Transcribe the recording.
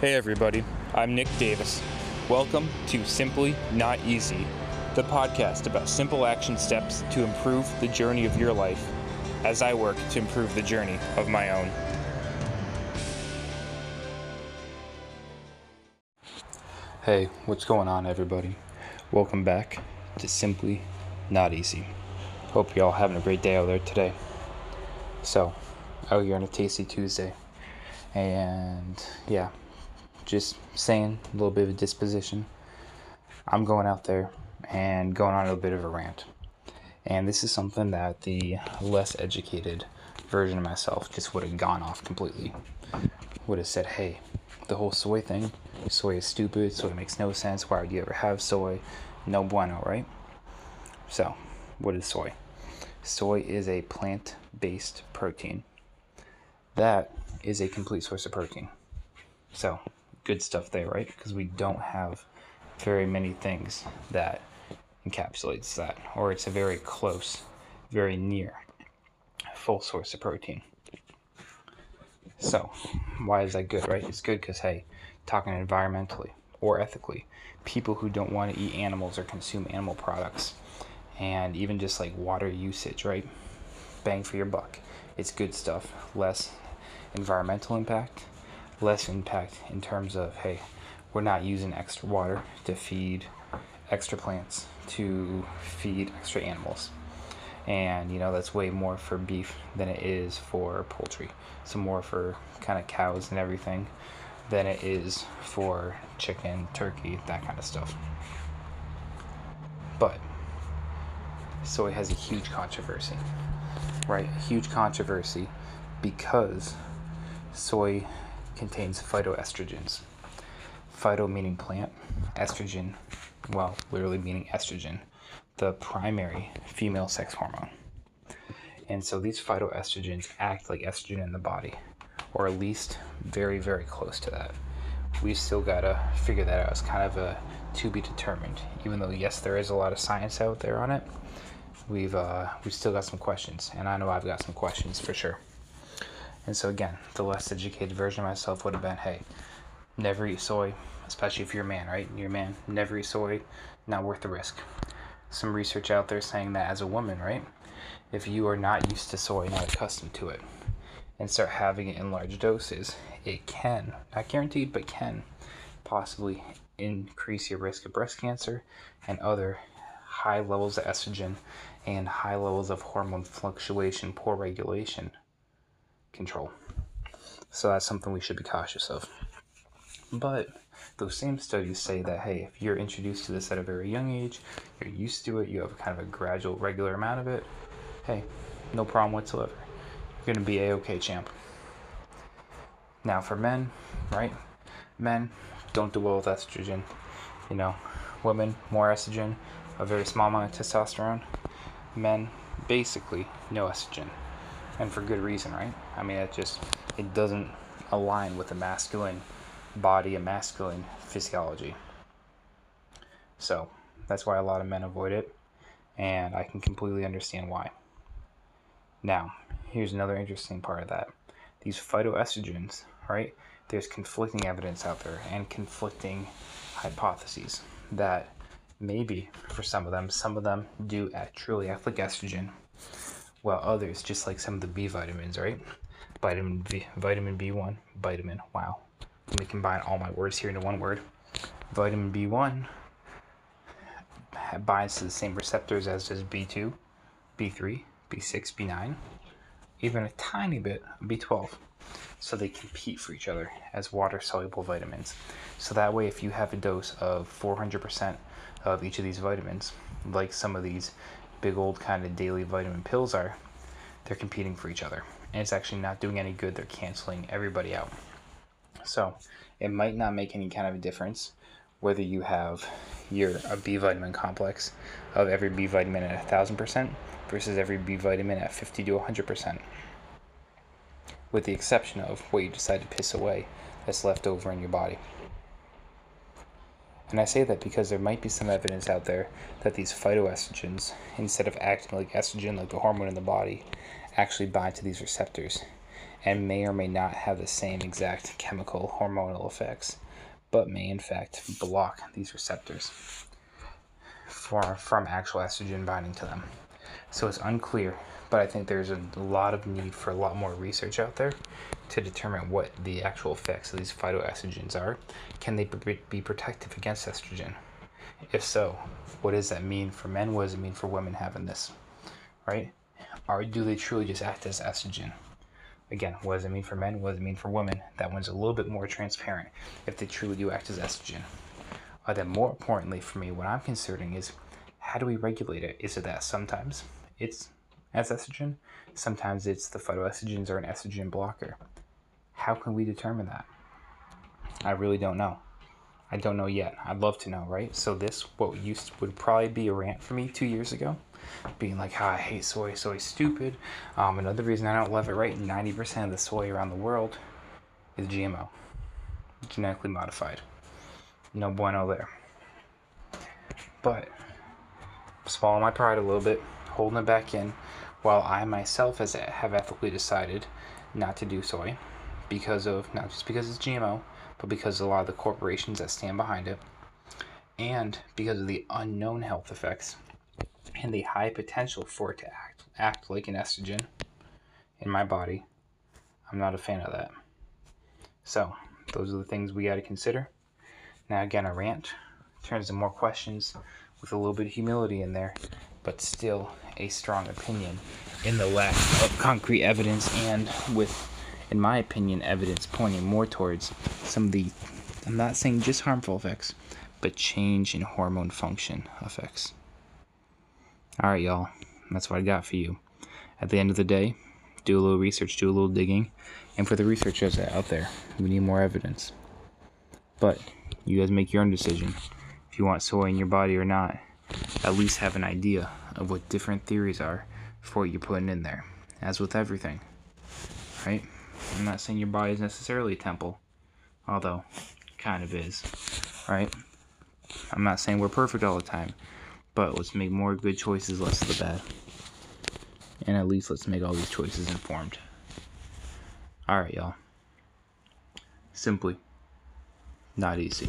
Hey everybody, I'm Nick Davis. Welcome to Simply Not Easy, the podcast about simple action steps to improve the journey of your life as I work to improve the journey of my own. Hey, what's going on, everybody? Welcome back to Simply Not Easy. Hope you're all having a great day out there today. So, out here on a tasty Tuesday, and yeah, just saying a little bit of a disposition. I'm going out there and going on a bit of a rant. And this is something that the less educated version of myself just would have gone off completely. Would have said, hey, the whole soy thing, soy is stupid, soy makes no sense. Why would you ever have soy? No bueno, right? So, what is soy? Soy is a plant based protein. That is a complete source of protein. So, good stuff there, right? Because we don't have very many things that encapsulates that, or it's a very close, very near full source of protein. So, why is that good, right? It's good because, hey, talking environmentally or ethically, people who don't want to eat animals or consume animal products, and even just like water usage, right? Bang for your buck. It's good stuff. Less environmental impact, less impact in terms of hey, we're not using extra water to feed extra plants, to feed extra animals. And you know, that's way more for beef than it is for poultry. So, more for kind of cows and everything than it is for chicken, turkey, that kind of stuff. But soy has a huge controversy, right? A huge controversy because soy contains phytoestrogens. Phyto meaning plant, estrogen, well, literally meaning estrogen, the primary female sex hormone. And so these phytoestrogens act like estrogen in the body, or at least very, very close to that. We've still gotta figure that out. It's kind of a to be determined. Even though yes, there is a lot of science out there on it, we've uh, we've still got some questions, and I know I've got some questions for sure. And so again, the less educated version of myself would have been, hey, never eat soy, especially if you're a man, right? You're a man, never eat soy, not worth the risk. Some research out there saying that as a woman, right? If you are not used to soy, not accustomed to it, and start having it in large doses, it can, not guaranteed, but can possibly increase your risk of breast cancer and other high levels of estrogen and high levels of hormone fluctuation, poor regulation control. So that's something we should be cautious of. But those same studies say that hey, if you're introduced to this at a very young age, you're used to it, you have kind of a gradual, regular amount of it, hey, no problem whatsoever. You're gonna be a okay champ. Now for men, right? Men don't do well with estrogen. You know, women more estrogen, a very small amount of testosterone. Men basically no estrogen and for good reason, right? I mean, it just it doesn't align with the masculine body and masculine physiology. So that's why a lot of men avoid it, and I can completely understand why. Now, here's another interesting part of that: these phytoestrogens, right? There's conflicting evidence out there and conflicting hypotheses that maybe for some of them, some of them do act truly like estrogen, while others, just like some of the B vitamins, right? Vitamin B, vitamin B1, vitamin, wow. Let me combine all my words here into one word. Vitamin B1 binds to the same receptors as does B2, B3, B6, B9, even a tiny bit of B12. So they compete for each other as water soluble vitamins. So that way, if you have a dose of 400% of each of these vitamins, like some of these big old kind of daily vitamin pills are, they're competing for each other. And it's actually not doing any good. They're canceling everybody out. So it might not make any kind of a difference whether you have your a B vitamin complex of every B vitamin at a thousand percent versus every B vitamin at fifty to hundred percent. With the exception of what you decide to piss away that's left over in your body. And I say that because there might be some evidence out there that these phytoestrogens, instead of acting like estrogen, like the hormone in the body, actually bind to these receptors and may or may not have the same exact chemical hormonal effects, but may in fact block these receptors for, from actual estrogen binding to them. So it's unclear, but I think there's a lot of need for a lot more research out there to determine what the actual effects of these phytoestrogens are. Can they be protective against estrogen? If so, what does that mean for men? What does it mean for women having this? Right? Or do they truly just act as estrogen? Again, what does it mean for men? What does it mean for women? That one's a little bit more transparent if they truly do act as estrogen. Uh, then, more importantly for me, what I'm considering is how do we regulate it? Is it that sometimes it's as estrogen, sometimes it's the phytoestrogens or an estrogen blocker? How can we determine that? I really don't know. I don't know yet. I'd love to know, right? So this what used would probably be a rant for me two years ago, being like, "How oh, I hate soy, soy stupid." Um, another reason I don't love it, right? Ninety percent of the soy around the world is GMO, genetically modified. No bueno there. But swallowing my pride a little bit, holding it back in, while I myself has have ethically decided not to do soy because of not just because it's GMO but because a lot of the corporations that stand behind it, and because of the unknown health effects and the high potential for it to act, act like an estrogen in my body, I'm not a fan of that. So, those are the things we got to consider. Now, again, a rant turns to more questions with a little bit of humility in there, but still a strong opinion in the lack of concrete evidence and with in my opinion, evidence pointing more towards some of the, I'm not saying just harmful effects, but change in hormone function effects. All right, y'all. That's what I got for you. At the end of the day, do a little research, do a little digging. And for the researchers out there, we need more evidence. But you guys make your own decision. If you want soy in your body or not, at least have an idea of what different theories are for what you're putting in there. As with everything, right? I'm not saying your body is necessarily a temple, although kind of is, right? I'm not saying we're perfect all the time, but let's make more good choices, less of the bad. And at least let's make all these choices informed. Alright, y'all. Simply not easy.